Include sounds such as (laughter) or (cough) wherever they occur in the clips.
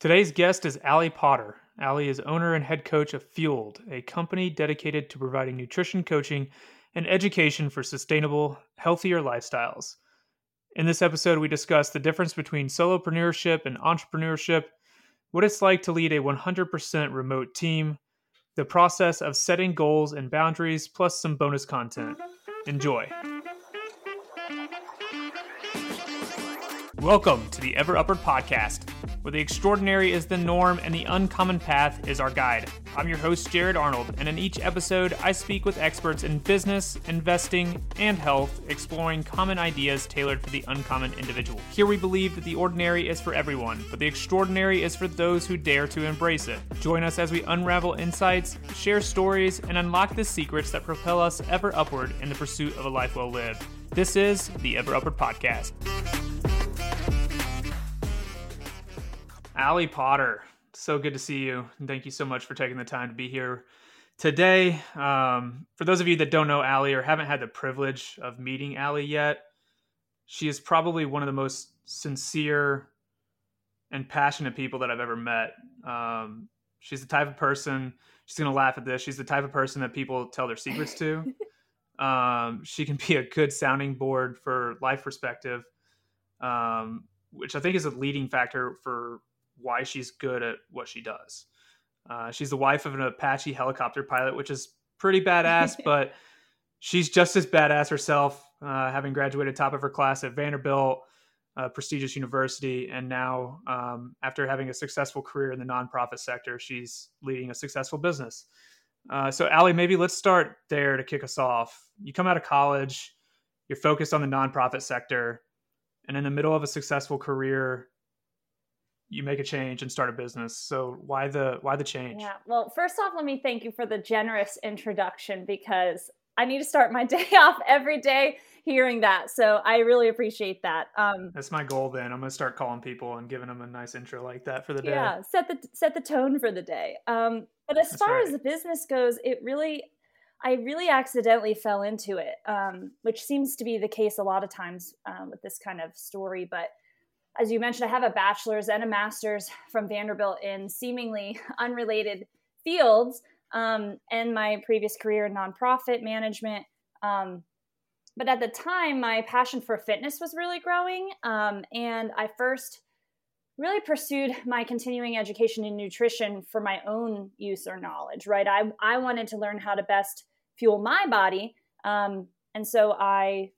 Today's guest is Allie Potter. Allie is owner and head coach of Fueled, a company dedicated to providing nutrition coaching and education for sustainable, healthier lifestyles. In this episode, we discuss the difference between solopreneurship and entrepreneurship, what it's like to lead a 100% remote team, the process of setting goals and boundaries, plus some bonus content. Enjoy. Welcome to the Ever Upward Podcast, where the extraordinary is the norm and the uncommon path is our guide. I'm your host, Jarrod Arnold, and in each episode, I speak with experts in business, investing, and health, exploring common ideas tailored for the uncommon individual. Here we believe that the ordinary is for everyone, but the extraordinary is for those who dare to embrace it. Join us as we unravel insights, share stories, and unlock the secrets that propel us ever upward in the pursuit of a life well lived. This is the Ever Upward Podcast. Allie Potter, so good to see you. And thank you so much for taking the time to be here today. Um, for those of you that don't know Allie or haven't had the privilege of meeting Allie yet, she is probably one of the most sincere and passionate people that I've ever met. Um, she's the type of person, she's going to laugh at this, she's the type of person that people tell their secrets to. (laughs) um, she can be a good sounding board for life perspective. Um, which I think is a leading factor for why she's good at what she does. Uh, she's the wife of an Apache helicopter pilot, which is pretty badass, (laughs) but she's just as badass herself, uh, having graduated top of her class at Vanderbilt, a prestigious university, and now, um, after having a successful career in the nonprofit sector, she's leading a successful business. Uh, so, Allie, maybe let's start there to kick us off. You come out of college, you're focused on the nonprofit sector, and in the middle of a successful career, you make a change and start a business. So why the why the change? Yeah. Well, first off, let me thank you for the generous introduction because I need to start my (laughs) day off every day hearing that. So I really appreciate that. Um, That's my goal. Then I'm gonna start calling people and giving them a nice intro like that for the day. Yeah, set the set the tone for the day. Um, but as That's far right. as the business goes, it really, I really accidentally fell into it, um, which seems to be the case a lot of times um, with this kind of story. But as you mentioned, I have a bachelor's and a master's from Vanderbilt in seemingly (laughs) unrelated fields um, and my previous career in nonprofit management. Um, but at the time, my passion for fitness was really growing. Um, and I first really pursued my continuing education in nutrition for my own use or knowledge, right? I, I wanted to learn how to best fuel my body. Um, and so I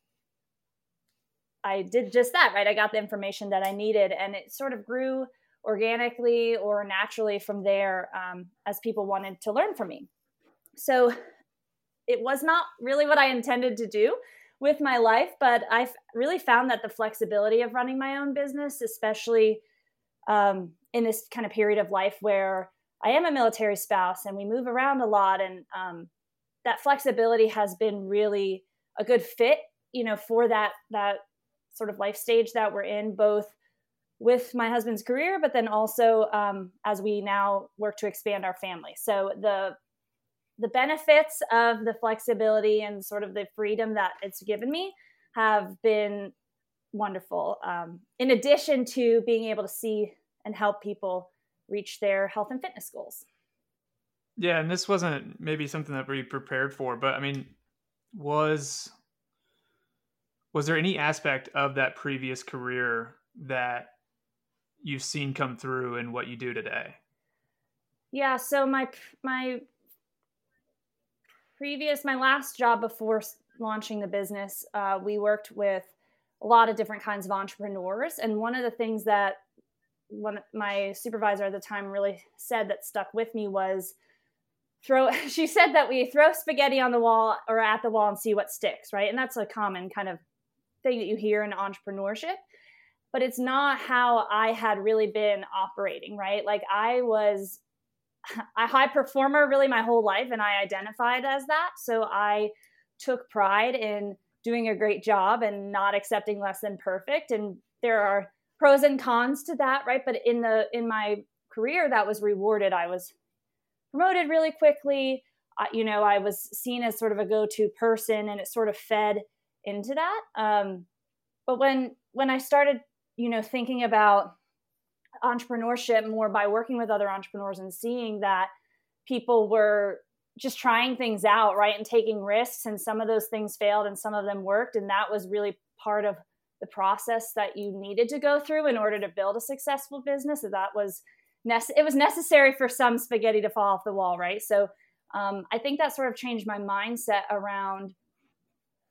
I did just that, right? I got the information that I needed, and it sort of grew organically or naturally from there um, as people wanted to learn from me. So it was not really what I intended to do with my life, but I really found that the flexibility of running my own business, especially um, in this kind of period of life where I am a military spouse and we move around a lot, and um, that flexibility has been really a good fit, you know, for that that sort of life stage that we're in, both with my husband's career, but then also um, as we now work to expand our family. So the the benefits of the flexibility and sort of the freedom that it's given me have been wonderful. Um, in addition to being able to see and help people reach their health and fitness goals. Yeah, and this wasn't maybe something that we prepared for, but I mean, was was there any aspect of that previous career that you've seen come through in what you do today? Yeah, so my my previous my last job before launching the business, uh, we worked with a lot of different kinds of entrepreneurs, and one of the things that one my supervisor at the time really said that stuck with me was throw (laughs) she said that we throw spaghetti on the wall or at the wall and see what sticks right and that's a common kind of thing that you hear in entrepreneurship but it's not how i had really been operating right? Like i was (laughs) a high performer really my whole life and i identified as that. So i took pride in doing a great job and not accepting less than perfect. And there are pros and cons to that right? But in the in my career that was rewarded i was promoted really quickly. Uh, you know i was seen as sort of a go-to person and it sort of fed into that. Um, but when when I started, you know, thinking about entrepreneurship more by working with other entrepreneurs and seeing that people were just trying things out, right? And taking risks. And some of those things failed and some of them worked. And that was really part of the process that you needed to go through in order to build a successful business. So that was nece- it was necessary for some spaghetti to fall off the wall, right? So um, I think that sort of changed my mindset around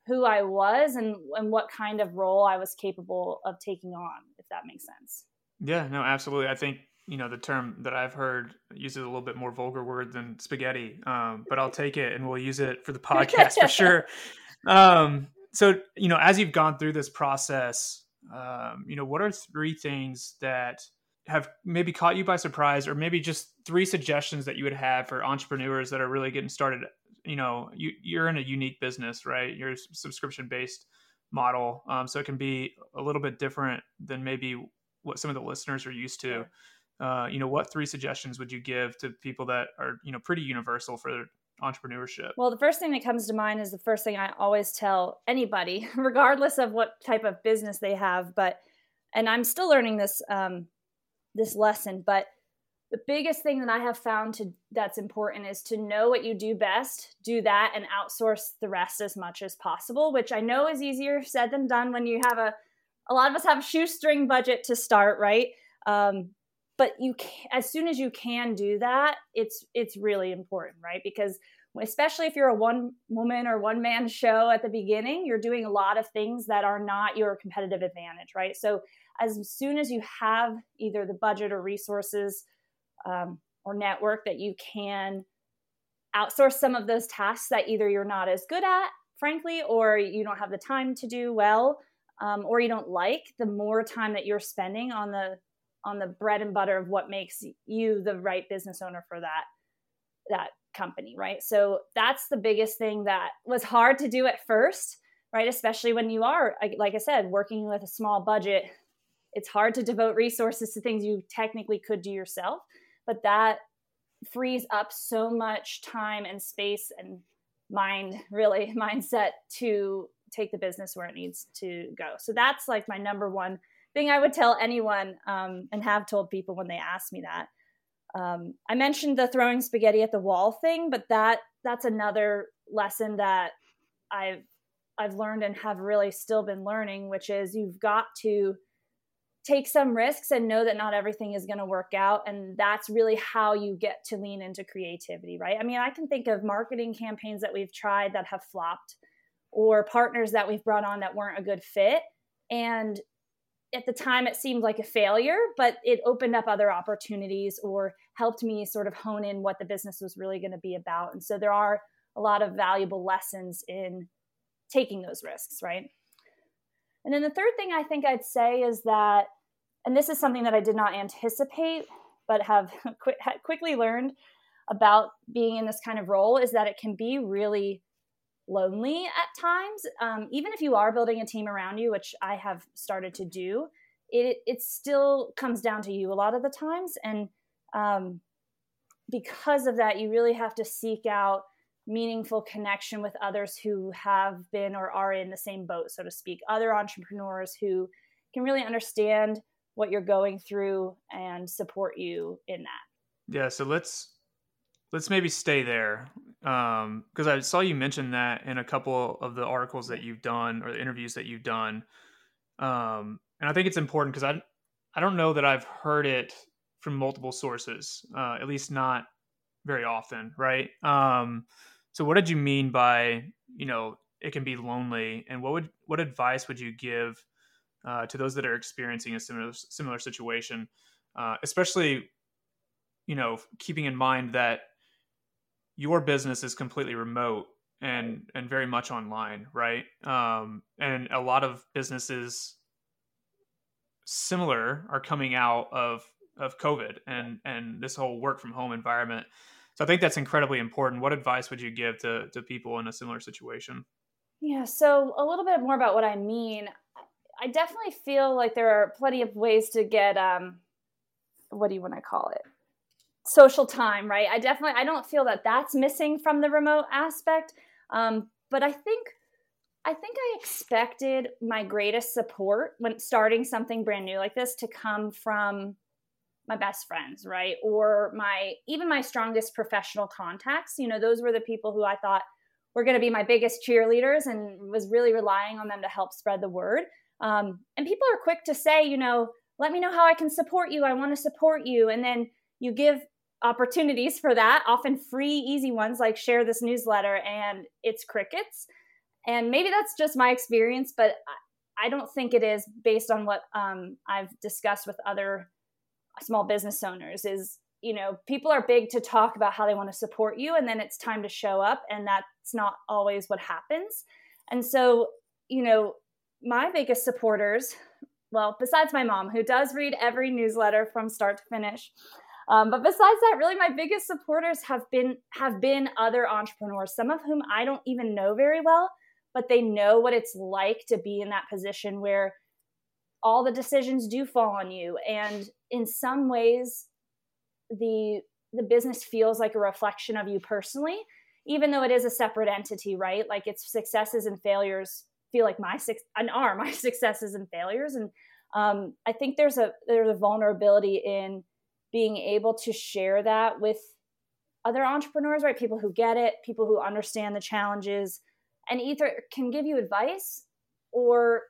who I was and, and what kind of role I was capable of taking on, if that makes sense. Yeah, no, absolutely. I think you know the term that I've heard uses a little bit more vulgar word than spaghetti, um, but I'll take it and we'll use it for the (laughs) podcast for sure. Um, so you know, as you've gone through this process, um, you know, what are three things that have maybe caught you by surprise, or maybe just three suggestions that you would have for entrepreneurs that are really getting started? You know, you, you're in a unique business, right? You're subscription based model, um, so it can be a little bit different than maybe what some of the listeners are used to. Uh, you know, what three suggestions would you give to people that are you know pretty universal for entrepreneurship? Well, the first thing that comes to mind is the first thing I always tell anybody, (laughs) regardless of what type of business they have. But, and I'm still learning this um, this lesson, but the biggest thing that I have found to that's important is to know what you do best, do that, and outsource the rest as much as possible. Which I know is easier said than done when you have a a lot of us have a shoestring budget to start, right? Um, but you can, as soon as you can do that it's it's really important right because especially if you're a one woman or one man show at the beginning you're doing a lot of things that are not your competitive advantage right so as soon as you have either the budget or resources um, or network that you can outsource some of those tasks that either you're not as good at frankly or you don't have the time to do well um, or you don't like the more time that you're spending on the on the bread and butter of what makes you the right business owner for that that company right? So that's the biggest thing that was hard to do at first right? Especially when you are like i said working with a small budget it's hard to devote resources to things you technically could do yourself but that frees up so much time and space and mind (laughs) really mindset to take the business where it needs to go so that's like my number one thing I would tell anyone um, and have told people when they ask me that. Um, I mentioned the throwing spaghetti at the wall thing, but that that's another lesson that I've I've learned and have really still been learning, which is you've got to take some risks and know that not everything is going to work out and that's really how you get to lean into creativity right i mean i can think of marketing campaigns that we've tried that have flopped or partners that we've brought on that weren't a good fit and at the time it seemed like a failure, but it opened up other opportunities or helped me sort of hone in what the business was really going to be about. And so there are a lot of valuable lessons in taking those risks, right? And then the third thing I think I'd say is that, and this is something that I did not anticipate, but have (laughs) quickly learned about being in this kind of role, is that it can be really lonely at times. Um, even if you are building a team around you, which I have started to do, it it still comes down to you a lot of the times, and um, because of that, you really have to seek out meaningful connection with others who have been or are in the same boat, so to speak. Other entrepreneurs who can really understand what you're going through and support you in that. Yeah, so let's let's maybe stay there because um, I saw you mention that in a couple of the articles that you've done or the interviews that you've done, um, and I think it's important because I I don't know that I've heard it from multiple sources, uh, at least not very often, right? Um, so, what did you mean by you know it can be lonely, and what would what advice would you give uh, to those that are experiencing a similar similar situation, uh, especially you know keeping in mind that your business is completely remote and and very much online, right? Um, and a lot of businesses similar are coming out of of COVID and and this whole work from home environment. So I think that's incredibly important. What advice would you give to to people in a similar situation? Yeah, so a little bit more about what I mean. I definitely feel like there are plenty of ways to get um what do you want to call it? social time, right? I definitely I don't feel that that's missing from the remote aspect. Um, but I think I think I expected my greatest support when starting something brand new like this to come from my best friends, right? Or my even my strongest professional contacts. You know, those were the people who I thought were going to be my biggest cheerleaders and was really relying on them to help spread the word. Um, and people are quick to say, you know, let me know how I can support you. I want to support you. And then you give opportunities for that, often free, easy ones like share this newsletter, and it's crickets. And maybe that's just my experience, but I don't think it is based on what um, I've discussed with other small business owners. Is you know people are big to talk about how they want to support you, and then it's time to show up, and that's not always what happens. And so you know my biggest supporters, well, besides my mom who does read every newsletter from start to finish. Um, but besides that, really, my biggest supporters have been have been other entrepreneurs, some of whom I don't even know very well, but they know what it's like to be in that position where all the decisions do fall on you. And in some ways the the business feels like a reflection of you personally even though it is a separate entity right? Like its successes and failures feel like my six and are (laughs) my successes and failures. And um, i think there's a there's a vulnerability in being able to share that with other entrepreneurs right? People who get it people who understand the challenges. And either can give you advice or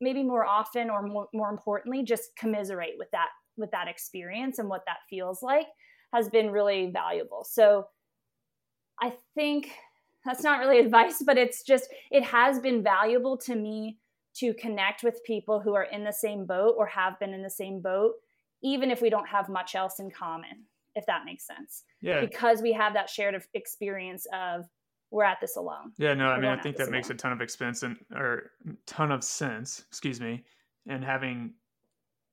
maybe more often or more, more importantly just commiserate with that with that experience and what that feels like has been really valuable. So i think that's not really (laughs) advice but it's just it has been valuable to me to connect with people who are in the same boat or have been in the same boat even if we don't have much else in common if that makes sense. Yeah. Because we have that shared experience of we're at this alone. Yeah, no, I mean, I think that makes alone. a ton of expense and or ton of sense. Excuse me. And having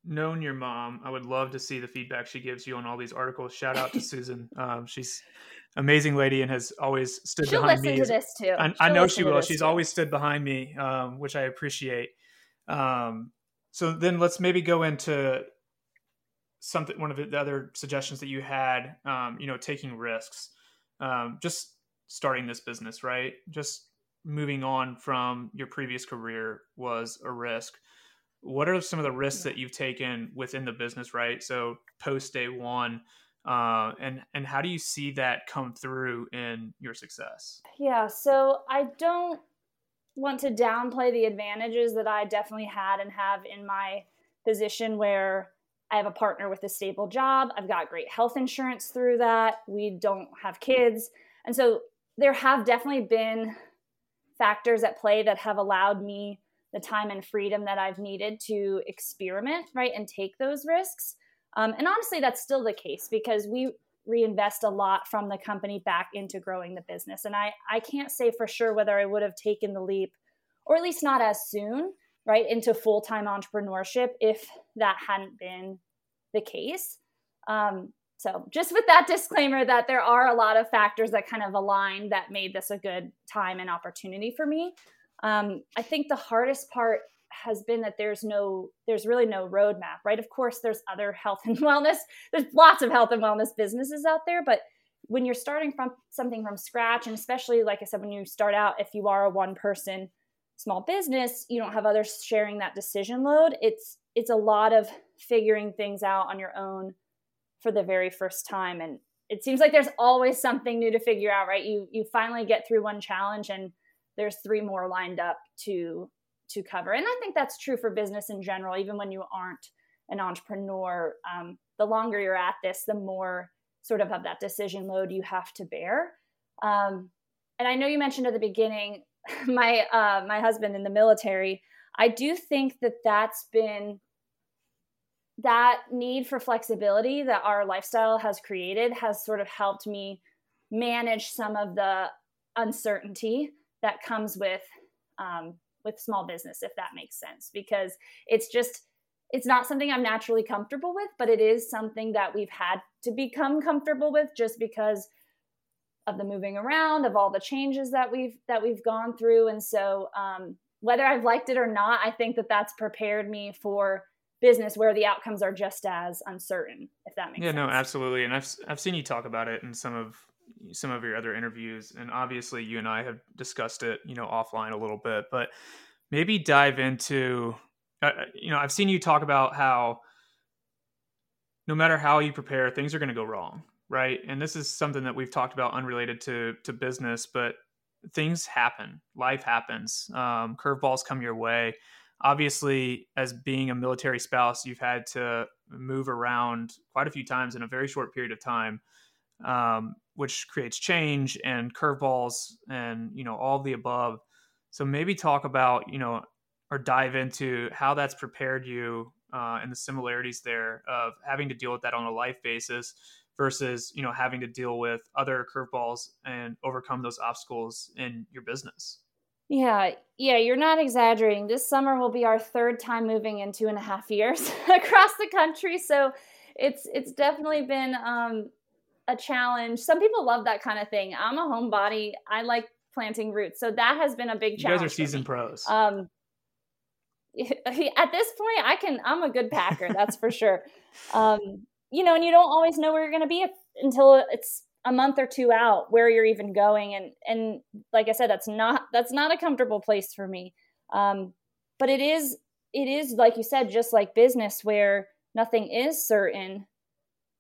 known your mom, I would love to see the feedback she gives you on all these articles. Shout out to (laughs) Susan. Um, she's amazing lady and has always stood She'll behind me. She'll listen to this too. I, I know she will. She's too. always stood behind me, um, which I appreciate. Um, so then let's maybe go into something. One of the other suggestions that you had, um, you know, taking risks. Um, just starting this business, right? Just moving on from your previous career was a risk. What are some of the risks that you've taken within the business, right? So post day one, uh, and and how do you see that come through in your success? Yeah, so I don't want to downplay the advantages that I definitely had and have in my position where I have a partner with a stable job. I've got great health insurance through that. We don't have kids. And so there have definitely been factors at play that have allowed me the time and freedom that I've needed to experiment, right, and take those risks. Um, and honestly, that's still the case because we reinvest a lot from the company back into growing the business. And I, I can't say for sure whether I would have taken the leap, or at least not as soon, right, into full time entrepreneurship if that hadn't been the case. Um, so, just with that disclaimer that there are a lot of factors that kind of align that made this a good time and opportunity for me. Um, I think the hardest part has been that there's no, there's really no roadmap, right? Of course, there's other health (laughs) and wellness. There's lots of health and wellness businesses out there, but when you're starting from something from scratch, and especially like I said, when you start out, if you are a one person small business, you don't have others sharing that decision load. It's it's a lot of figuring things out on your own for the very first time. And it seems like there's always something new to figure out right? You you finally get through one challenge and there's three more lined up to to cover. And i think that's true for business in general even when you aren't an entrepreneur. Um, the longer you're at this the more sort of of that decision load you have to bear. Um, and i know you mentioned at the beginning (laughs) my uh, my husband in the military. I do think that that's been that need for flexibility that our lifestyle has created has sort of helped me manage some of the uncertainty that comes with um, with small business if that makes sense because it's just it's not something i'm naturally comfortable with but it is something that we've had to become comfortable with just because of the moving around of all the changes that we've that we've gone through. And so um, whether i've liked it or not i think that that's prepared me for business where the outcomes are just as uncertain if that makes sense. yeah sense. no absolutely and i've i've seen you talk about it in some of some of your other interviews and obviously you and i have discussed it you know offline a little bit but maybe dive into uh, uh you know i've seen you talk about how no matter how you prepare, things are going to go wrong, right? And this is something that we've talked about unrelated to to business, but things happen. Life happens. Um, curveballs come your way. Obviously, as being a military spouse, you've had to move around quite a few times in a very short period of time, um, which creates change and curveballs and you know all the above. So maybe talk about you know or dive into how that's prepared you uh, and the similarities there of having to deal with that on a life basis versus you know having to deal with other curveballs and overcome those obstacles in your business yeah yeah you're not exaggerating. This summer will be our third time moving in two and a half years (laughs) across the country. So it's it's definitely been um, a challenge. Some people love that kind of thing. I'm a homebody. I like planting roots. So that has been a big challenge you guys are seasoned pros. Um, (laughs) at this point i can i'm a good packer that's for sure. (laughs) Um, you know and you don't always know where you're going to be until it's a month or two out where you're even going and and like i said that's not that's not a comfortable place for me um, but it is it is like you said just like business where nothing is certain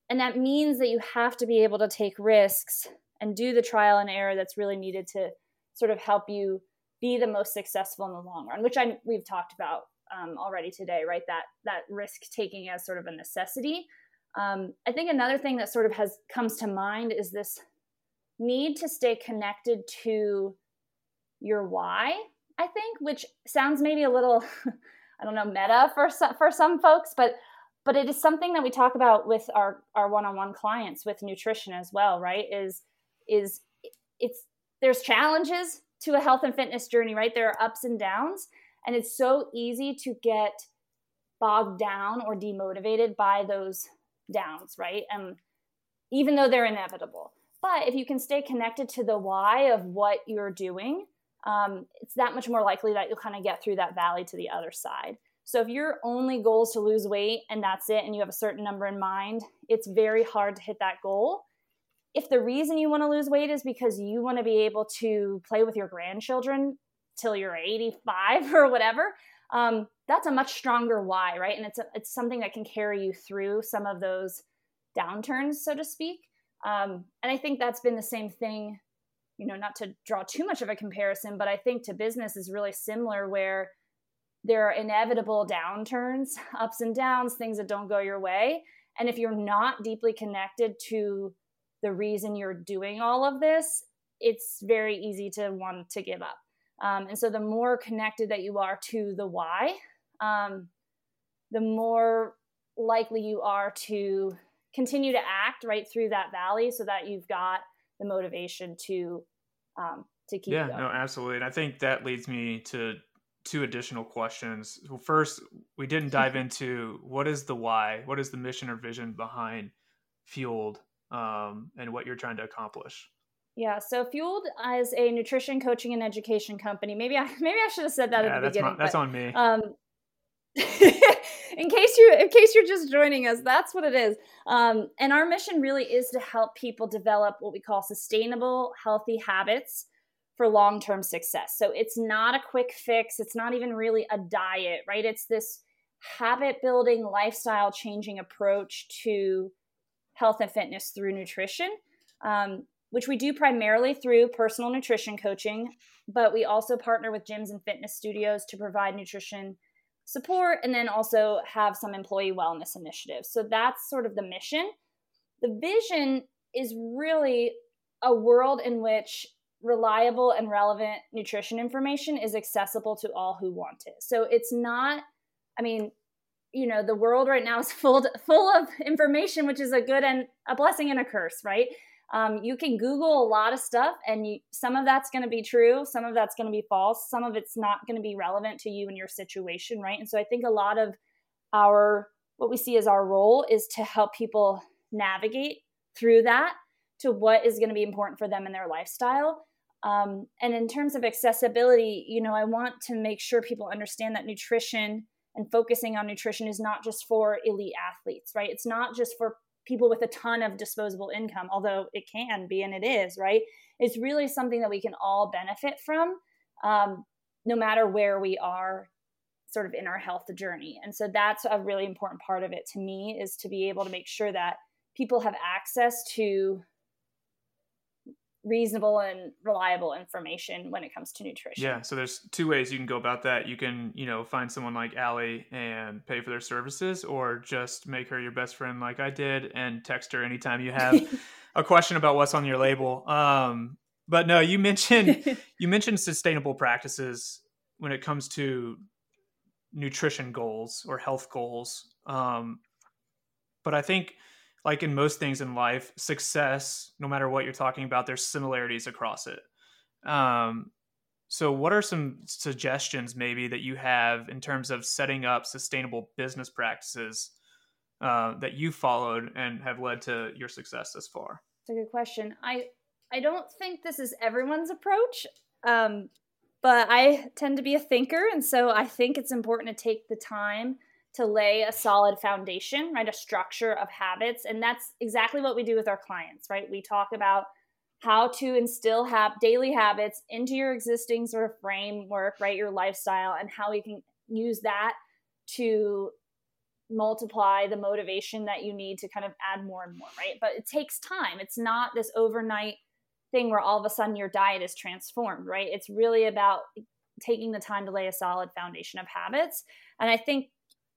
and that means that you have to be able to take risks and do the trial and error that's really needed to sort of help you be the most successful in the long run, which I we've talked about um, already today, right? That that risk taking as sort of a necessity. Um, I think another thing that sort of has comes to mind is this need to stay connected to your why. I think, which sounds maybe a little, (laughs) I don't know, meta for some, for some folks, but but it is something that we talk about with our our one-on-one clients with nutrition as well, right? Is is it's there's challenges to a health and fitness journey, right? There are ups and downs, and it's so easy to get bogged down or demotivated by those downs, right? And even though they're inevitable. But if you can stay connected to the why of what you're doing, um, it's that much more likely that you'll kind of get through that valley to the other side. So if your only goal is to lose weight and that's it, and you have a certain number in mind, it's very hard to hit that goal if the reason you want to lose weight is because you want to be able to play with your grandchildren till you're 85 (laughs) or whatever, um, that's a much stronger why, right? And it's a, it's something that can carry you through some of those downturns, so to speak. Um, and I think that's been the same thing, you know, not to draw too much of a comparison, but I think to business is really similar where there are inevitable downturns, (laughs) ups and downs, things that don't go your way. And if you're not deeply connected to the reason you're doing all of this, it's very easy to want to give up. Um, and so the more connected that you are to the why, um, the more likely you are to continue to act right through that valley so that you've got the motivation to um, to keep yeah going. no absolutely and i think that leads me to two additional questions well, first we didn't (laughs) dive into what is the why what is the mission or vision behind fueled um, and what you're trying to accomplish. Yeah, so Fueled as a nutrition coaching and education company. Maybe I (laughs) maybe I should have said that yeah, at the that's beginning. My, that's but, on me. Um, (laughs) in case you in case you're just joining us, that's what it is. Um, and our mission really is to help people develop what we call sustainable, healthy habits for long-term success. So it's not a quick fix. It's not even really a diet, right? It's this habit building, lifestyle changing approach to health and fitness through nutrition, um, which we do primarily through personal nutrition coaching, but we also partner with gyms and fitness studios to provide nutrition support and then also have some employee wellness initiatives. So that's sort of the mission. The vision is really a world in which reliable and relevant nutrition information is accessible to all who want it. So it's not, I mean, you know the world right now is (laughs) full full of information which is a good and a blessing and a curse right um, you can google a lot of stuff and you, some of that's going to be true some of that's going to be false some of it's not going to be relevant to you and your situation right and so i think a lot of our what we see as our role is to help people navigate through that to what is going to be important for them in their lifestyle um, and in terms of accessibility you know i want to make sure people understand that nutrition and focusing on nutrition is not just for elite athletes, right? It's not just for people with a ton of disposable income, although it can be and it is, right? It's really something that we can all benefit from, um, no matter where we are sort of in our health journey. And so that's a really important part of it to me is to be able to make sure that people have access to reasonable and reliable information when it comes to nutrition. Yeah, so there's two ways you can go about that. You can, you know, find someone like Allie and pay for their services or just make her your best friend like I did and text her anytime you have (laughs) a question about what's on your label. Um, but no, you mentioned (laughs) you mentioned sustainable practices when it comes to nutrition goals or health goals. Um, but I think like in most things in life, success, no matter what you're talking about, there's similarities across it. Um, so, what are some suggestions maybe that you have in terms of setting up sustainable business practices uh, that you followed and have led to your success thus far? It's a good question. I I don't think this is everyone's approach, um, but I tend to be a thinker, and so I think it's important to take the time to lay a solid foundation, right? A structure of habits. And that's exactly what we do with our clients, right? We talk about how to instill have daily habits into your existing sort of framework, right? Your lifestyle, and how we can use that to multiply the motivation that you need to kind of add more and more, right? But it takes time. It's not this overnight thing where all of a sudden your diet is transformed, right? It's really about taking the time to lay a solid foundation of habits. And I think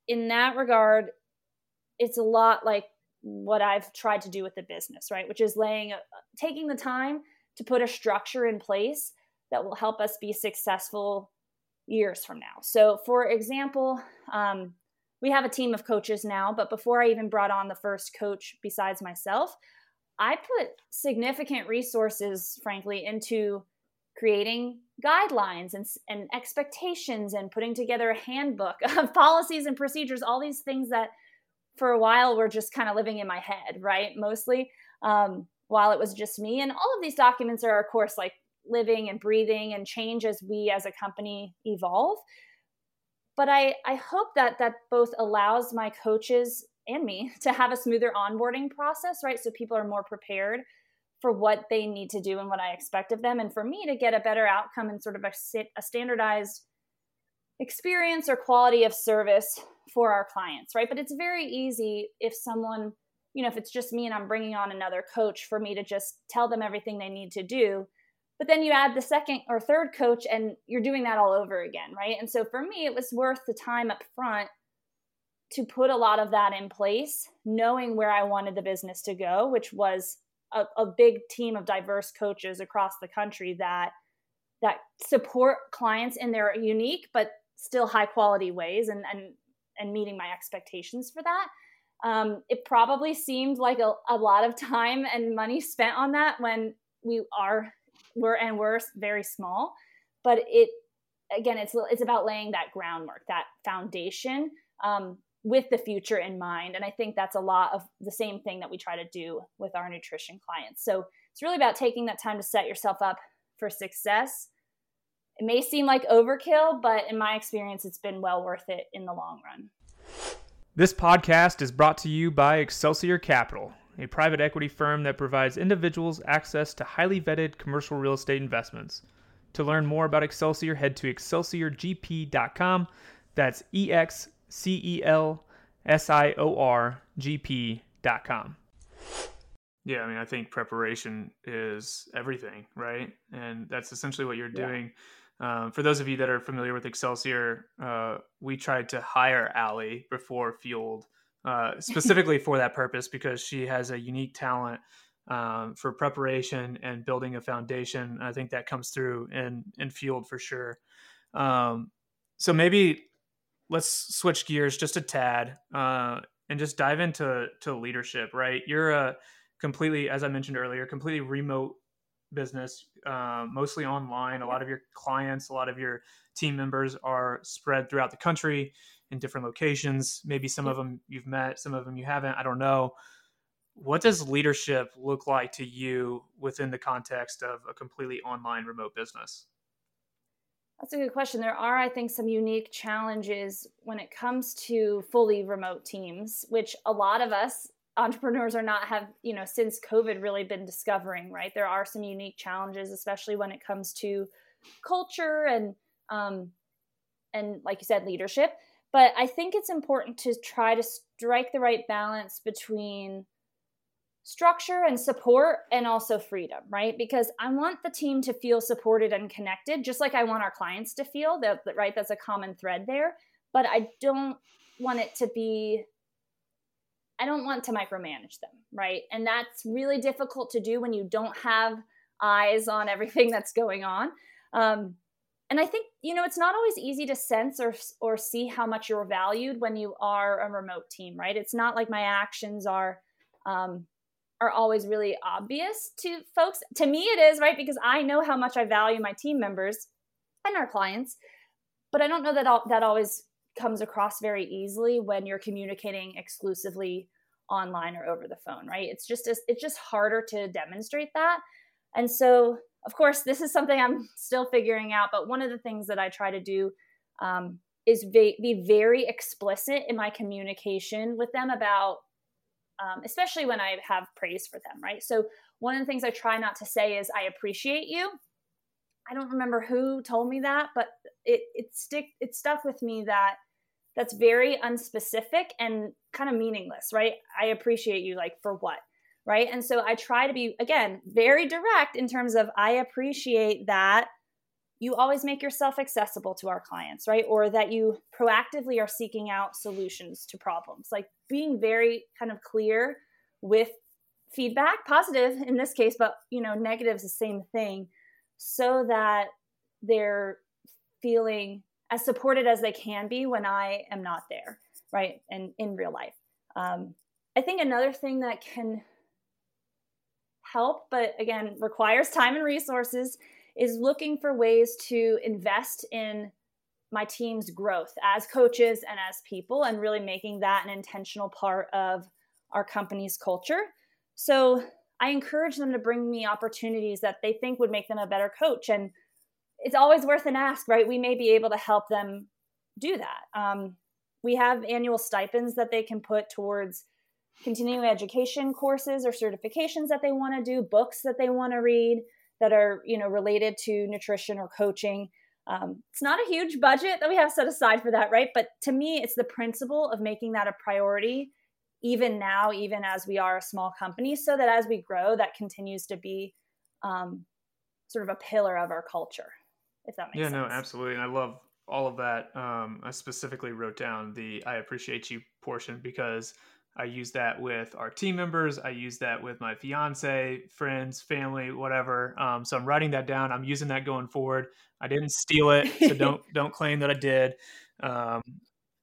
in that regard, it's a lot like what I've tried to do with the business, right? Which is laying, taking the time to put a structure in place that will help us be successful years from now. So, for example, um, we have a team of coaches now, but before I even brought on the first coach besides myself, I put significant resources, frankly, into creating guidelines and, and expectations and putting together a handbook (laughs) of policies and procedures, all these things that for a while were just kind of living in my head, right? Mostly um, while it was just me. And all of these documents are, of course, like living and breathing and change as we as a company evolve. But I, I hope that that both allows my coaches and me (laughs) to have a smoother onboarding process, right? So people are more prepared for what they need to do and what I expect of them, and for me to get a better outcome and sort of a, a standardized experience or quality of service for our clients, right? But it's very easy if someone, you know, if it's just me and I'm bringing on another coach for me to just tell them everything they need to do. But then you add the second or third coach and you're doing that all over again, right? And so for me, it was worth the time up front to put a lot of that in place, knowing where I wanted the business to go, which was a, a big team of diverse coaches across the country that that support clients in their unique but still high quality ways and and and meeting my expectations for that. Um, it probably seemed like a, a lot of time and money spent on that when we are we're and we're very small but it again it's it's about laying that groundwork that foundation. Um, with the future in mind. And I think that's a lot of the same thing that we try to do with our nutrition clients. So it's really about taking that time to set yourself up for success. It may seem like overkill, but in my experience, it's been well worth it in the long run. This podcast is brought to you by Excelsior Capital, a private equity firm that provides individuals access to highly vetted commercial real estate investments. To learn more about Excelsior, head to excelsiorgp.com. That's E X C E L S I O R G P dot com. Yeah, I mean, I think preparation is everything, right? And that's essentially what you're doing. Yeah. Um, for those of you that are familiar with Excelsior, uh, we tried to hire Allie before Fueled, uh, (laughs) specifically for that purpose because she has a unique talent um, for preparation and building a foundation. I think that comes through in in Fueled for sure. Um, so maybe let's switch gears just a tad uh, and just dive into to leadership. Right, you're a completely, as I mentioned earlier, completely remote business, uh, mostly online. A lot of your clients, a lot of your team members are spread throughout the country in different locations. Maybe some of them you've met, some of them you haven't. I don't know. What does leadership look like to you within the context of a completely online remote business? That's a good question. There are, I think, some unique challenges when it comes to fully remote teams, which a lot of us entrepreneurs are not have, you know, since COVID really been discovering, right? There are some unique challenges, especially when it comes to culture and um, and like you said leadership but i think it's important to try to strike the right balance between structure and support and also freedom right because i want the team to feel supported and connected just like i want our clients to feel that right that's a common thread there but i don't want it to be I don't want to micromanage them, right? And that's really difficult to do when you don't have eyes on everything (laughs) that's going on. Um, and I think you know it's not always easy to sense or or see how much you're valued when you are a remote team, right? It's not like my actions are um, are always really obvious to folks. To me, it is right? Because I know how much I value my team members and our clients, but I don't know that that always comes across very easily when you're communicating exclusively online or over the phone right? It's just it's just harder to demonstrate that. And so of course this is something i'm still figuring out but one of the things that i try to do um, is be very explicit in my communication with them about um, especially when i have praise for them right so one of the things i try not to say is i appreciate you i don't remember who told me that but it it stick it stuck with me that that's very unspecific and kind of meaningless, right? I appreciate you, like, for what? Right. And so I try to be, again, very direct in terms of I appreciate that you always make yourself accessible to our clients, right? Or that you proactively are seeking out solutions to problems. Like being very kind of clear with feedback, positive in this case, but you know, negative is the same thing, so that they're feeling as supported as they can be when I am not there, right? And in real life. Um, I think another thing that can help, but again, requires time and resources, is looking for ways to invest in my team's growth as coaches and as people, and really making that an intentional part of our company's culture. So I encourage them to bring me opportunities that they think would make them a better coach. And it's always worth an ask, right? We may be able to help them do that. Um, we have annual stipends that they can put towards continuing education courses or certifications that they want to do, books that they want to read that are you know related to nutrition or coaching. Um, it's not a huge budget that we have set aside for that, right? But to me, it's the principle of making that a priority, even now, even as we are a small company, so that as we grow, that continues to be um, sort of a pillar of our culture if that makes sense. yeah, no, absolutely. And I love all of that. Um, I specifically wrote down the I appreciate you portion because I use that with our team members. I use that with my fiance, friends, family, whatever. Um, so I'm writing that down. I'm using that going forward. I didn't steal it, so (laughs) don't don't claim that I did. Um,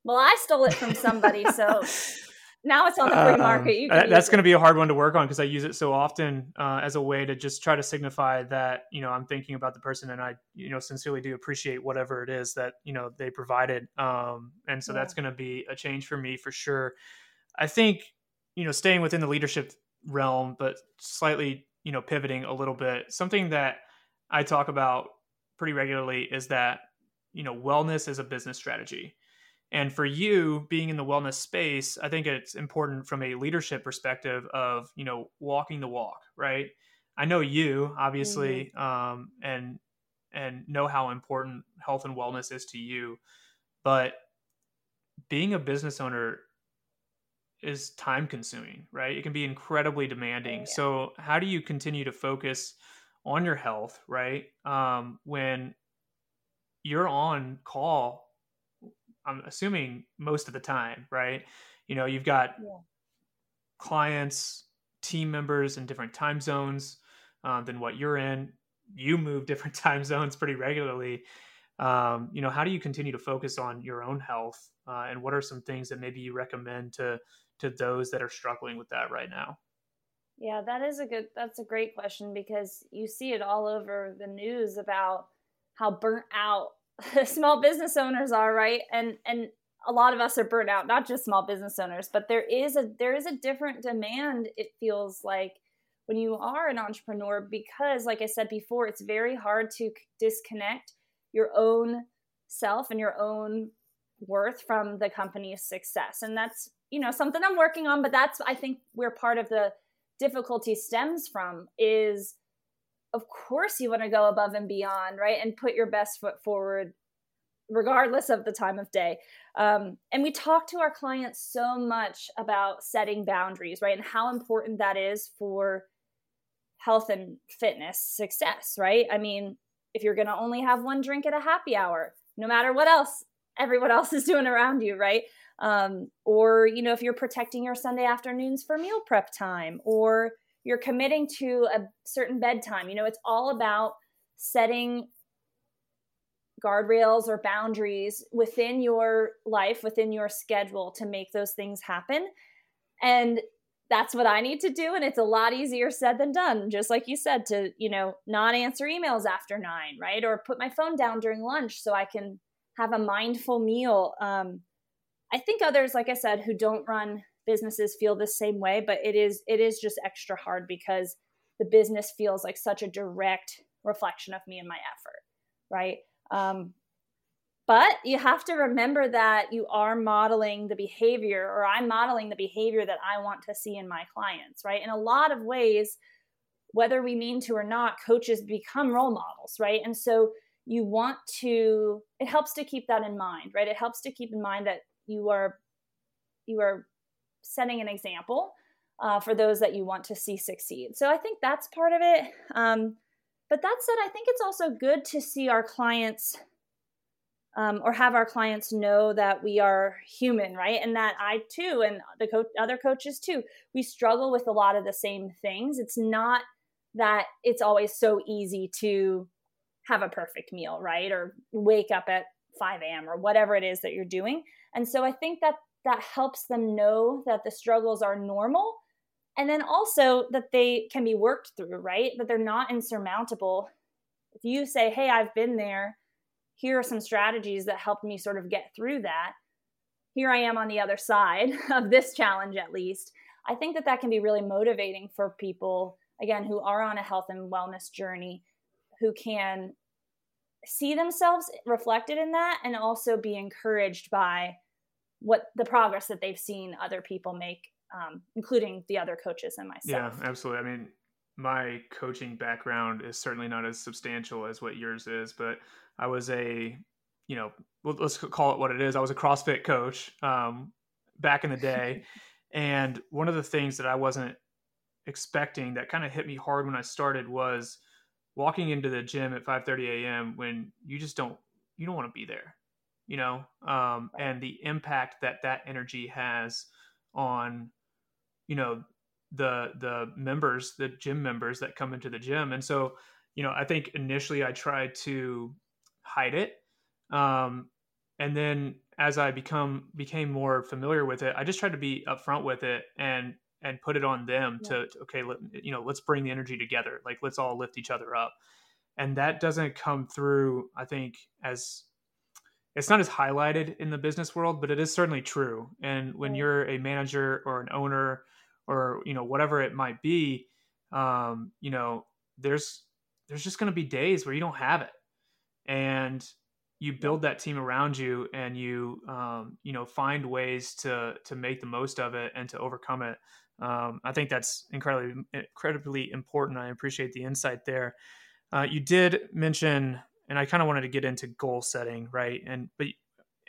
well, I stole it from somebody, so (laughs) now it's on the free um, market. that's going to be a hard one to work on because I use it so often uh, as a way to just try to signify that you know I'm thinking about the person and I you know sincerely do appreciate whatever it is that you know they provided. Um, and so yeah. that's going to be a change for me for sure. I think you know staying within the leadership realm, but slightly you know pivoting a little bit. Something that I talk about pretty regularly is that you know wellness is a business strategy and for you being in the wellness space, I think it's important from a leadership perspective of, you know, walking the walk, right? I know you obviously mm-hmm. um, and and know how important health and wellness is to you, but being a business owner is time consuming, right? It can be incredibly demanding. Oh, yeah. So, how do you continue to focus on your health, right? Um, when you're on call I'm assuming most of the time, right? You know, you've got yeah. clients, team members in different time zones uh, than what you're in. You move (laughs) different time zones pretty regularly. Um, you know, how do you continue to focus on your own health, uh, and what are some things that maybe you recommend to to those that are struggling with that right now? Yeah, that is a good. That's a great question because you see it all over the news about how burnt out (laughs) small business owners are, right? And and a lot of us are burnt out, not just small business owners, but there is a there is a different demand it feels like when you are an entrepreneur because like I said before, it's very hard to disconnect your own self and your own worth from the company's success. And that's, you know, something I'm working on, but that's I think where part of the difficulty stems from is of course you want to go above and beyond, right? And put your best foot forward regardless of the time of day. Um, and we talk to our clients so much about setting boundaries, right? And how important that is for health and fitness success, right? I mean, if you're going to only have one drink at a happy hour, no matter what else everyone (laughs) else is doing around you, right? Um, or, you know, if you're protecting your Sunday afternoons for meal prep time, or you're committing to a certain bedtime, you know, it's all about setting guardrails or boundaries within your life, within your schedule to make those things happen. And that's what I need to do. And it's a lot easier said than done. Just like you said, to, you know, not answer emails after nine, right? Or put my phone down during lunch so I can have a mindful meal. Um, I think others, like I said, who don't run businesses feel the same way, but it is it is just extra hard because the business feels like such a direct reflection of me and my effort, right? Um, but you have to remember that you are modeling the behavior, or I'm modeling the behavior that I want to see in my clients, right? In a lot of ways, whether we mean to or not, coaches become role models, right? And so you want to, it helps to keep that in mind, right? It helps to keep in mind that you are you are setting an example uh, for those that you want to see succeed. So I think that's part of it. Um, but that said, I think it's also good to see our clients um, or have our clients know that we are human, right? And that I too, and the co- other coaches too, we struggle with a lot of the same things. It's not that it's always so easy to have a perfect meal, right? Or wake up at 5 a.m. or whatever it is that you're doing. And so I think that that helps them know that the struggles are normal and then also that they can be worked through, right? That they're not insurmountable. If you say, hey, I've been there, here are some strategies that helped me sort of get through that. Here I am on the other side (laughs) of this challenge, at least. I think that that can be really motivating for people, again, who are on a health and wellness journey, who can see themselves reflected in that and also be encouraged by what the progress that they've seen other people make um, including the other coaches and myself. Yeah, absolutely. I mean, my coaching background is certainly not as substantial as what yours is, but I was a, you know, let's call it what it is. I was a CrossFit coach um, back in the day. (laughs) and one of the things that I wasn't expecting that kind of hit me hard when I started was walking into the gym at 5:30 a.m. when you just don't you don't want to be there, you know, um, and the impact that that energy has on you know the the members the gym members that come into the gym and so you know i think initially i tried to hide it um, and then as i become became more familiar with it i just tried to be upfront with it and and put it on them yeah. to, to okay let, you know let's bring the energy together like let's all lift each other up. And that doesn't come through i think as it's not as highlighted in the business world but it is certainly true. And when you're a manager or an owner or you know whatever it might be um, you know there's there's just going to be days where you don't have it. And you build that team around you and you um, you know find ways to to make the most of it and to overcome it um, i think that's incredibly incredibly important i appreciate the insight there uh, you did mention and i kind of wanted to get into goal setting right and but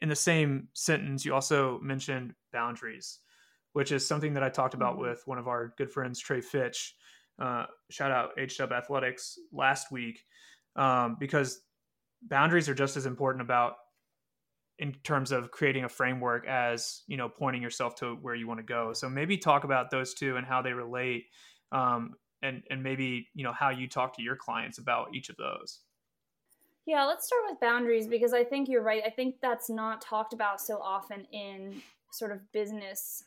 in the same sentence you also mentioned boundaries which is something that I talked about mm-hmm. with one of our good friends, Trey Fitch. Uh, shout out HW Athletics last week um, because boundaries are just as important about in terms of creating a framework as you know pointing yourself to where you want to go. So maybe talk about those two and how they relate, um, and and maybe you know how you talk to your clients about each of those. Yeah, let's start with boundaries because I think you're right. I think that's not talked about so often in sort of business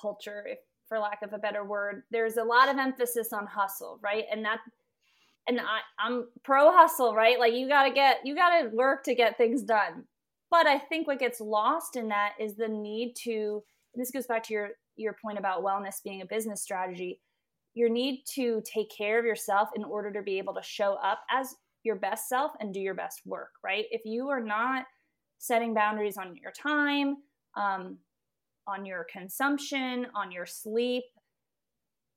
culture, if for lack of a better word, there's a lot of emphasis on hustle, right? And that and I, I'm pro hustle, right? Like you gotta get you gotta work to get things done. But I think what gets lost in that is the need to this goes back to your your point about wellness being a business strategy. Your need to take care of yourself in order to be able to show up as your best self and do your best work, right? If you are not setting boundaries on your time, um, on your consumption, on your sleep,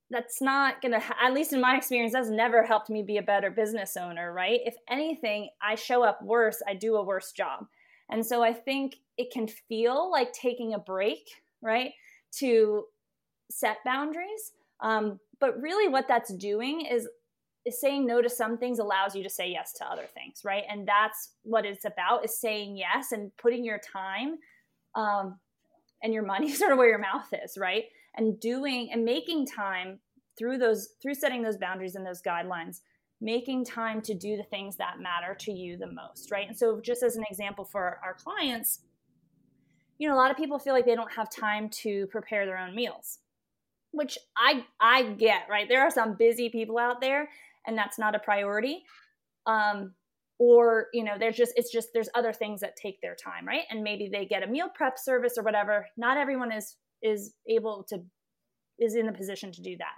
that's not gonna at least in my experience that's never helped me be a better business owner right if anything i show up worse i do a worse job and so i think it can feel like taking a break right to set boundaries. Um, but really what that's doing is is saying no to some things allows you to say yes to other things right? And that's what it's about is saying yes and putting your time um, and your money (laughs) sort of where your mouth is right? And doing and making time through those through setting those boundaries and those guidelines making time to do the things that matter to you the most right? And so just as an example for our clients you know a lot of people feel like they don't have time to prepare their own meals which i i get right? There are some busy people out there and that's not a priority um or you know there's just it's just there's other things that take their time right? And maybe they get a meal prep service or whatever. Not everyone is is able to is in the position to do that.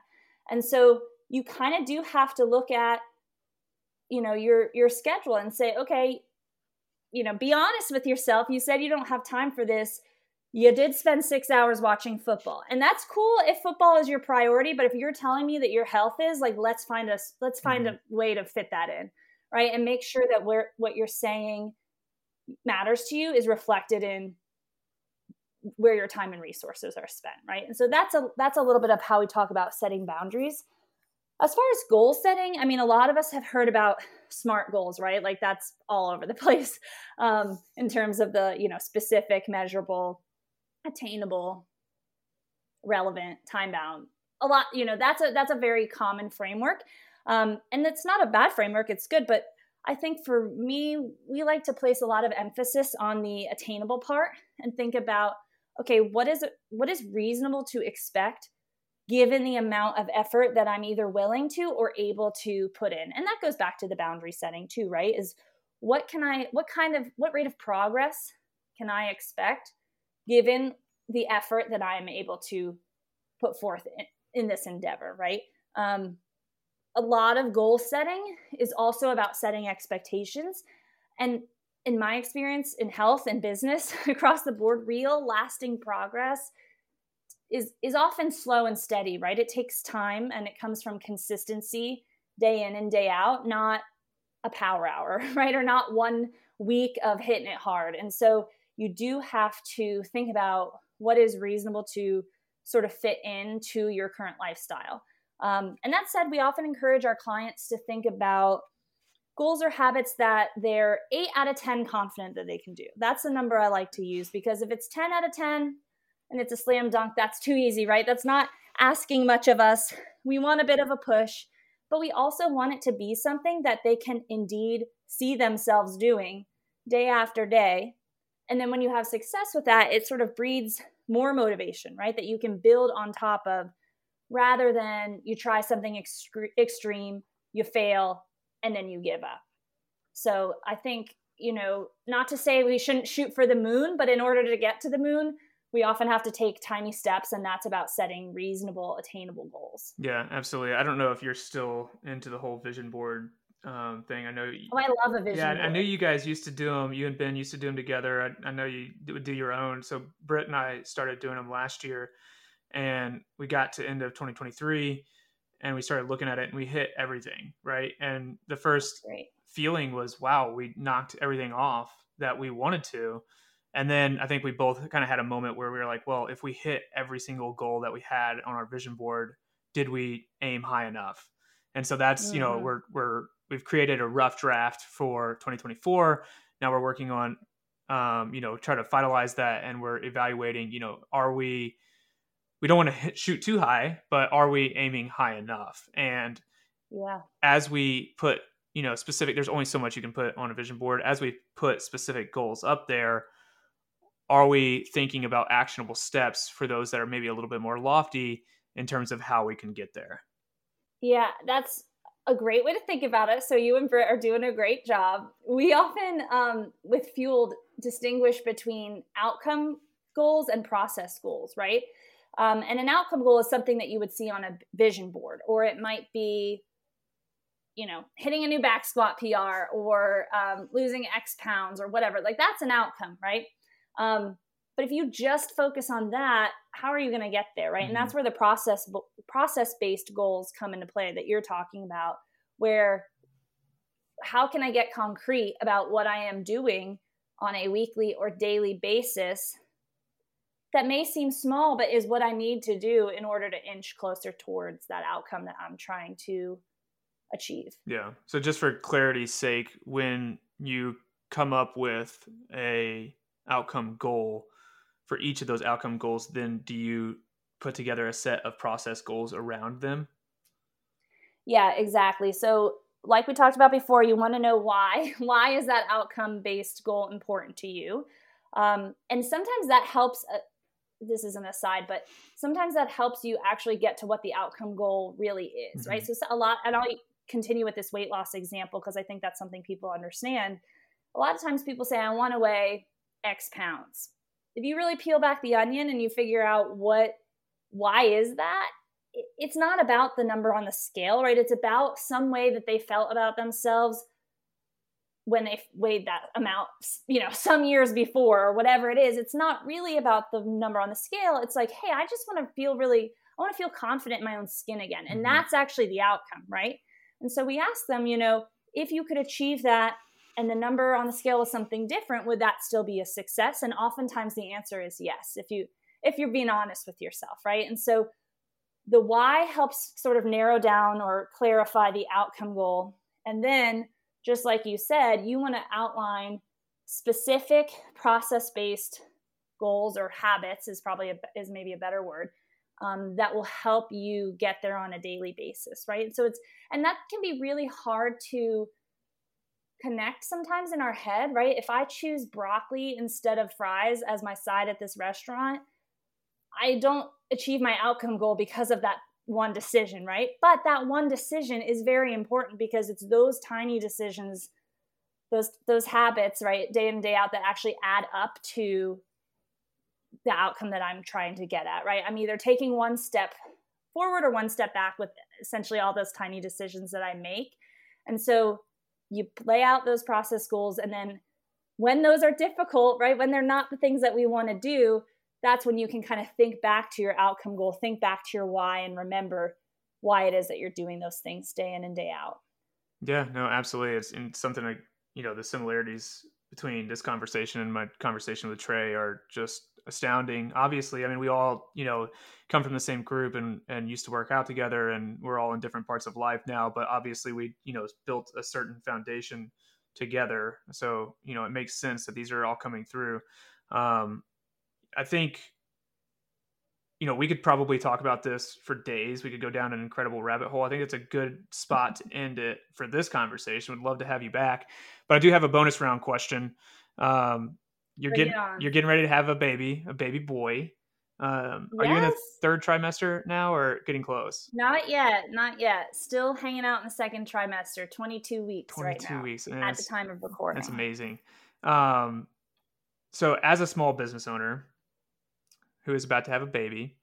And so you kind of do have to look at you know your your schedule and say okay you know be honest with yourself. You said you don't have time for this. You did spend 6 hours watching football. And that's cool if football is your priority but if you're telling me that your health is like let's find us let's find mm-hmm. a way to fit that in right? And make sure that where what you're saying matters to you is reflected in where your time and resources are spent right? And so that's a that's a little bit of how we talk about setting boundaries as far as goal setting i mean a lot of us have heard about smart goals right? Like that's all over the (laughs) place um, in terms of the you know specific measurable attainable relevant time bound. A lot you know that's a that's a very common framework. Um, and it's not a bad framework it's good but i think for me we like to place a lot of emphasis on the attainable part and think about okay, what is what is reasonable to expect given the amount of effort that I'm either willing to or able to put in. And that goes back to the boundary setting too, right? Is what can I what kind of what rate of progress can I expect given the effort that I am able to put forth in, in this endeavor, right? Um, a lot of goal setting is also about setting expectations. And in my experience in health and business (laughs) across the board, real lasting progress is is often slow and steady, right? It takes time and it comes from consistency day in and day out, not a power hour, (laughs) right? Or not one week of hitting it hard. And so you do have to think about what is reasonable to sort of fit into your current lifestyle. Um, and that said, we often encourage our clients to think about goals or habits that they're 8 out of 10 confident that they can do. That's the number I like to use because if it's 10 out of 10 and it's a slam dunk, that's too easy, right? That's not asking much of us. We want a bit of a push, but we also want it to be something that they can indeed see themselves doing day after day. And then when you have success with that, it sort of breeds more motivation, right? That you can build on top of rather than you try something extreme, you fail, and then you give up. So I think, you know, not to say we shouldn't shoot for the moon, but in order to get to the moon, we often have to take tiny steps and that's about setting reasonable attainable goals. Yeah absolutely. I don't know if you're still into the whole vision board um, thing. I know you, oh i love a vision yeah board. i knew you guys used to do them you and ben used to do them together. I, I know you would do your own. So britt and i started doing them last year and we got to end of 2023 and we started looking at it and we hit everything right? And the first Great. feeling was wow we knocked everything off that we wanted to and then i think we both kind of had a moment where we were like well if we hit every single goal that we had on our vision board did we aim high enough and so that's mm-hmm. you know mm-hmm. we're we're we've created a rough draft for 2024 now we're working on um, you know try to finalize that and we're evaluating you know are we we don't want to hit, shoot too high, but are we aiming high enough? And yeah, as we put, you know, specific, there's only so much you can put on a vision board. As we put specific goals up there, are we thinking about actionable steps for those that are maybe a little bit more lofty in terms of how we can get there? Yeah, that's a great way to think about it. So you and Britt are doing a great job. We often, um, with Fueled, distinguish between outcome goals and process goals, right? Um, and an outcome goal is something that you would see on a vision board, or it might be, you know, hitting a new back squat PR or um, losing X pounds or whatever. Like that's an outcome, right? Um, but if you just focus on that, how are you going to get there right mm-hmm. and that's mm-hmm. where the process process based goals come into play that you're talking about where how can i get concrete about what i am doing on a weekly or daily basis that may seem small but is what i need to do in order to inch closer towards that outcome that i'm trying to achieve yeah so just for clarity's sake when you come up with a outcome goal for each of those outcome goals, then do you put together a set of process goals around them? Yeah, exactly. So, like we talked about before, you want to know why. (laughs) Why is that outcome based goal important to you? Um, and sometimes that helps. Uh, this is an aside, but sometimes that helps you actually get to what the outcome goal really is, mm-hmm. right? So, a lot, and I'll continue with this weight loss example because I think that's something people understand. A lot of times people say, I want to weigh X pounds. If you really peel back the onion and you figure out what why is that it's not about the number on the scale right? It's about some way that they felt about themselves when they weighed that amount you know some years before or whatever it is. It's not really about the number on the scale. It's like hey i just want to feel really i want to feel confident in my own skin again. And mm-hmm. that's actually the outcome right? And so we asked them you know if you could achieve that and the number on the scale was something different would that still be a success? And oftentimes the answer is yes if you if you're being honest with yourself right? And so the why helps sort of narrow down or clarify the outcome goal. And then just like you said you want to outline specific process based goals or habits is probably a, is maybe a better word um, that will help you get there on a daily basis right? So it's and that can be really hard to connect sometimes in our head, right? If I choose broccoli instead of fries as my side at this restaurant, I don't achieve my outcome goal because of that one decision, right? But that one decision is very important because it's those tiny decisions, those those habits, right, day in day out that actually add up to the outcome that I'm trying to get at, right? I'm either taking one step forward or one step back with essentially all those tiny decisions that I make. And so you lay out those process goals and then when those are difficult right when they're not the things that we want to do that's when you can kind of think back to your outcome goal think back to your why and remember why it is that you're doing those things day in and day out. Yeah no absolutely. It's in something like you know the similarities between this conversation and my conversation with trey are just astounding. Obviously, I mean, we all, you know, come from the same group and and used to work out together, and we're all in different parts of life now. But obviously, we, you know, built a certain foundation together. So, you know, it makes sense that these are all coming through. Um, I think, you know, we could probably talk about this for days. We could go down an incredible rabbit hole. I think it's a good spot to end it for this conversation. Would love to have you back, but I do have a bonus round question. Um, you're getting you're getting ready to have a baby, a baby boy. Um, yes. Are you in the third trimester now, or getting close? Not yet, not yet. Still hanging out in the second trimester. Twenty two weeks 22 right now. weeks at the time of recording. That's amazing. Um, so as a small business owner who is about to have a baby,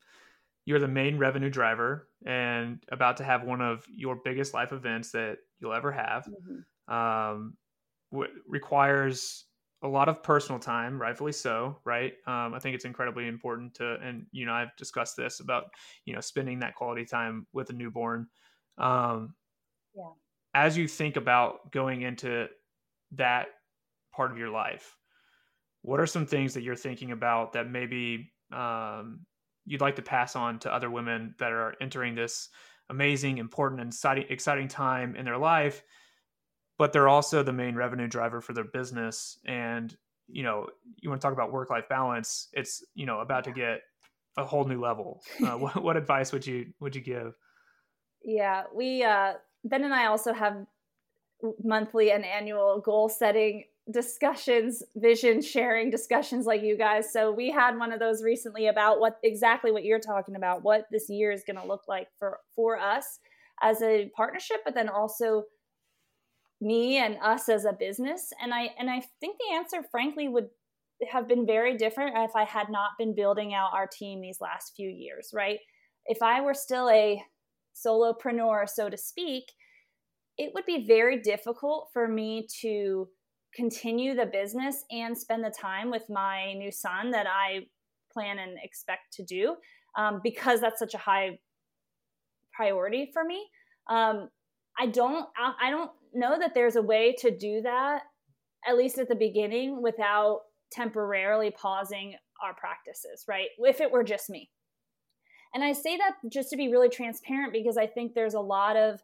you're the main revenue driver and about to have one of your biggest life events that you'll ever have. Mm-hmm. Um, requires a lot of personal time, rightfully so, right? Um, I think it's incredibly important to, and you know, I've discussed this about you know spending that quality time with a newborn. Um, yeah. As you think about going into that part of your life, what are some things that you're thinking about that maybe um, you'd like to pass on to other women that are entering this amazing, important, and exciting, exciting time in their life? but they're also the main revenue driver for their business. And, you know, you want to talk about work life balance, it's, you know, about to get a whole new level. Uh, (laughs) what, what advice would you, would you give? Yeah, we, uh, Ben and I also have monthly and annual goal setting discussions, vision sharing discussions like you guys. So we had one of those recently about what exactly what you're talking about, what this year is going to look like for for us as a partnership, but then also me and us as a business and i and i think the answer frankly would have been very different if i had not been building out our team these last few years right if i were still a solopreneur so to speak it would be very difficult for me to continue the business and spend the time with my new son that i plan and expect to do um, because that's such a high priority for me. Um, I don't I don't know that there's a way to do that at least at the beginning without temporarily pausing our practices, right? If it were just me. And I say that just to be really transparent because I think there's a lot of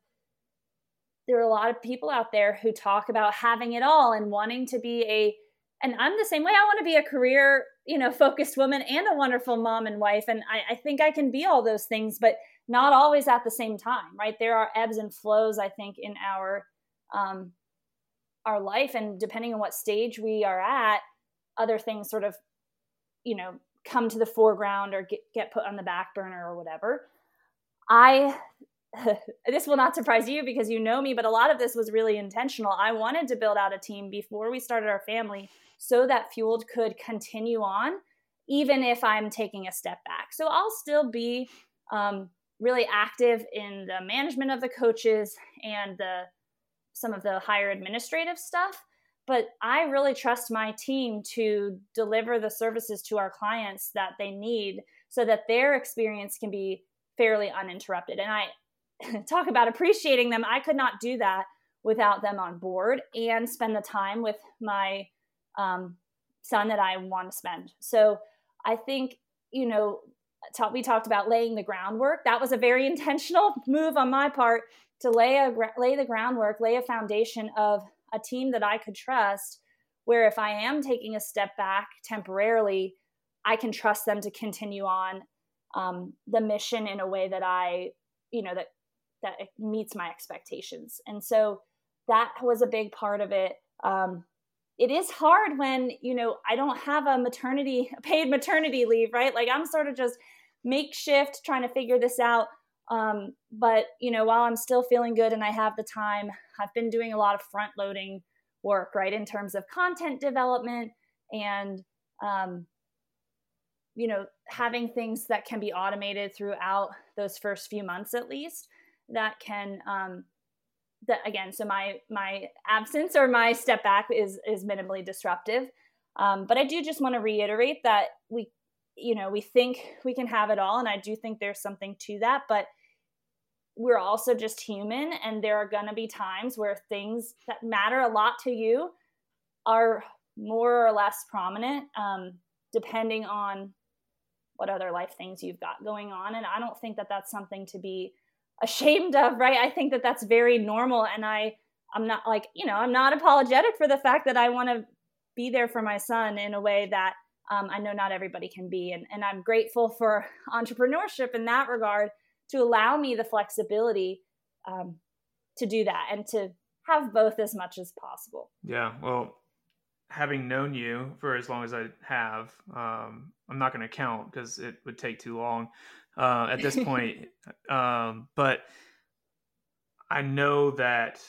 there are a lot of people out there who talk about having it all and wanting to be a and I'm the same way. I want to be a career, you know, focused woman and a wonderful mom and wife. And I, I think I can be all those things, but not always at the same time, right? There are ebbs and flows, I think, in our um, our life, and depending on what stage we are at, other things sort of, you know, come to the foreground or get, get put on the back burner or whatever. I (laughs) this will not surprise you because you know me, but a lot of this was really intentional. I wanted to build out a team before we started our family so that Fueled could continue on, even if I'm taking a step back. So I'll still be um, really active in the management of the coaches and the some of the higher administrative stuff but I really trust my team to deliver the services to our clients that they need so that their experience can be fairly uninterrupted. And I talk about appreciating them. I could not do that without them on board and spend the time with my um, son that I want to spend. So I think, you know, we talked about laying the groundwork. That was a very (laughs) intentional move on my part to lay a lay the groundwork, lay a foundation of a team that I could trust where if I am taking a step back temporarily, I can trust them to continue on um, the mission in a way that I, you know, that that meets my expectations. And so that was a big part of it. Um, it is hard when you know I don't have a maternity (laughs) paid maternity leave, right? Like I'm sort of just makeshift trying to figure this out. Um, but you know, while I'm still feeling good and I have the time, I've been doing a lot of front loading work, right, in terms of content development and um, you know having things that can be automated throughout those first few months at least that can um, that again so my my absence or my step back is is minimally disruptive. Um, but i do just want to reiterate that we you know we think we can have it all and i do think there's something to that but we're also just human and there are going to be times where things that matter a lot to you are more or less prominent um, depending on what other life things you've got going on and i don't think that that's something to be ashamed of right i think that that's very normal and i i'm not like you know i'm not apologetic for the fact that i want to be there for my son in a way that um, i know not everybody can be and, and i'm grateful for entrepreneurship in that regard to allow me the flexibility um, to do that and to have both as much as possible. Yeah. Well, having known you for as long as I have, um, I'm not going to count because it would take too long uh, at this (laughs) point. um, but I know that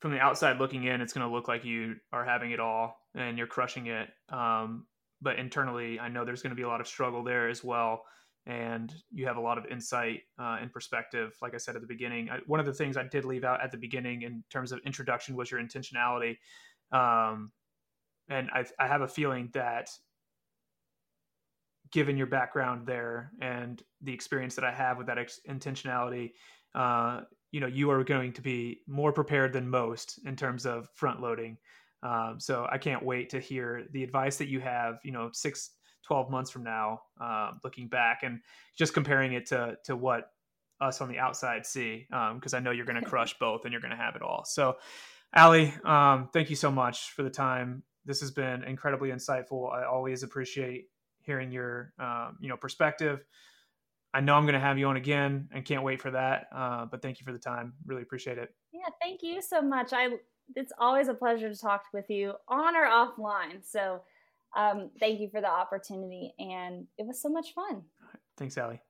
from the outside looking in, it's going to look like you are having it all and you're crushing it. Um, but internally, I know there's going to be a lot of struggle there as well and you have a lot of insight uh, and perspective. Like I said at the beginning, I, one of the things I did leave out at the beginning in terms of introduction was your intentionality, um, and I, I have a feeling that given your background there and the experience that I have with that ex- intentionality, uh, you know, you are going to be more prepared than most in terms of front loading. Um, so I can't wait to hear the advice that you have. You know, six 12 months from now, uh, looking back and just comparing it to to what us on the outside see, because um, I know you're going (laughs) to crush both and you're going to have it all. So, Allie, um, thank you so much for the time. This has been incredibly insightful. I always appreciate hearing your um, you know perspective. I know I'm going to have you on again and can't wait for that. Uh, but thank you for the time. Really appreciate it. Yeah, thank you so much. I it's always a pleasure to talk with you on or offline. So um, thank you for the opportunity. And it was so much fun. Thanks, Allie.